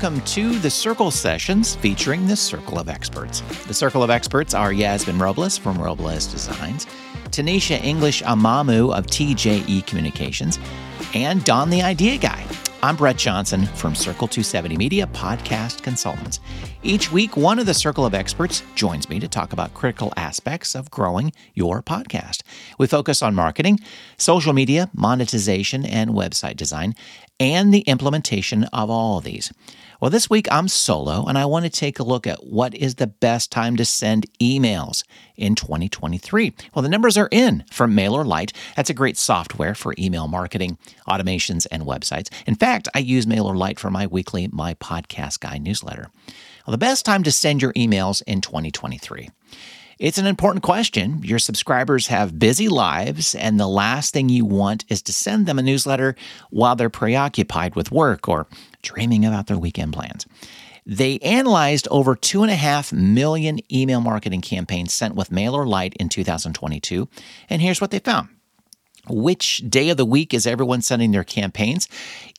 welcome to the Circle Sessions featuring the Circle of Experts. The Circle of Experts are Yasmine Robles from Robles Designs, Tonnisha English Amamoo of TJE Communications, and Don the Idea Guy. I'm Brett Johnson from Circle 270 Media Podcast Consultants. Each week, one of the Circle of Experts joins me to talk about critical aspects of growing your podcast. We focus on marketing, social media, monetization, and website design, and the implementation of all of these. Well, this week I'm solo and I want to take a look at what is the best time to send emails in 2023. Well, the numbers are in from MailerLite. That's a great software for email marketing, automations, and websites. In fact, I use MailerLite for my weekly My Podcast Guy newsletter. Well, the best time to send your emails in 2023. It's an important question. Your subscribers have busy lives, and the last thing you want is to send them a newsletter while they're preoccupied with work or dreaming about their weekend plans. They analyzed over 2.5 million email marketing campaigns sent with MailerLite in 2022, and here's what they found. Which day of the week is everyone sending their campaigns?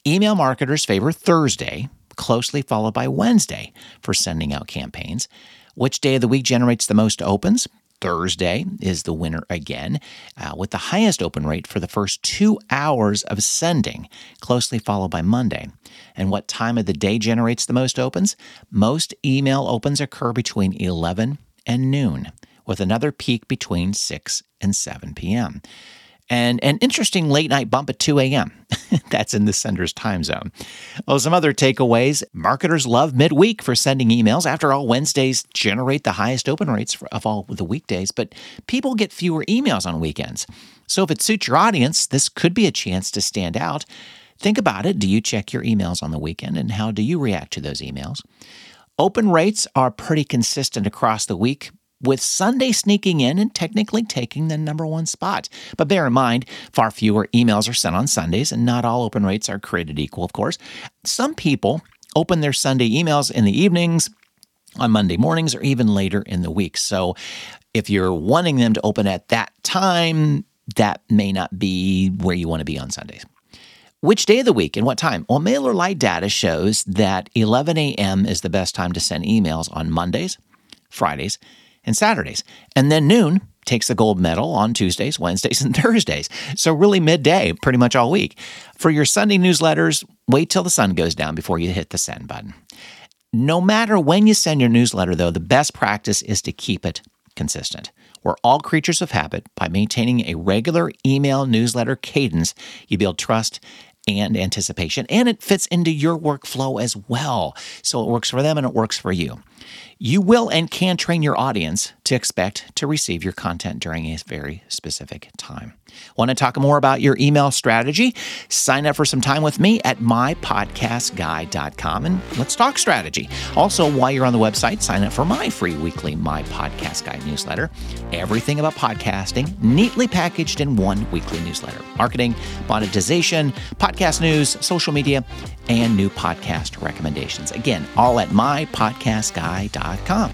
Email marketers favor Thursday, closely followed by Wednesday for sending out campaigns. Which day of the week generates the most opens? Thursday is the winner again, uh, with the highest open rate for the first two hours of sending, closely followed by Monday. And what time of the day generates the most opens? Most email opens occur between 11 and noon, with another peak between 6 and 7 p.m and an interesting late night bump at 2 a.m. That's in the sender's time zone. Well, some other takeaways marketers love midweek for sending emails. After all, Wednesdays generate the highest open rates of all the weekdays, but people get fewer emails on weekends. So if it suits your audience, this could be a chance to stand out. Think about it. Do you check your emails on the weekend, and how do you react to those emails? Open rates are pretty consistent across the week, with Sunday sneaking in and technically taking the number one spot. But bear in mind, far fewer emails are sent on Sundays, and not all open rates are created equal, of course. Some people open their Sunday emails in the evenings, on Monday mornings, or even later in the week. So if you're wanting them to open at that time, that may not be where you want to be on Sundays. Which day of the week and what time? Well, MailerLite data shows that 11 a.m. is the best time to send emails on Mondays, Fridays, and Saturdays. And then noon takes the gold medal on Tuesdays, Wednesdays, and Thursdays. So, really, midday, pretty much all week. For your Sunday newsletters, wait till the sun goes down before you hit the send button. No matter when you send your newsletter, though, the best practice is to keep it consistent. We're all creatures of habit. By maintaining a regular email newsletter cadence, you build trust and anticipation, and it fits into your workflow as well. So it works for them and it works for you. You will and can train your audience to expect to receive your content during a very specific time. Want to talk more about your email strategy? Sign up for some time with me at mypodcastguy.com and let's talk strategy. Also, while you're on the website, sign up for my free weekly My Podcast Guy newsletter. Everything about podcasting neatly packaged in one weekly newsletter. Marketing, monetization, podcast news, social media, and new podcast recommendations. Again, all at mypodcastguy.com.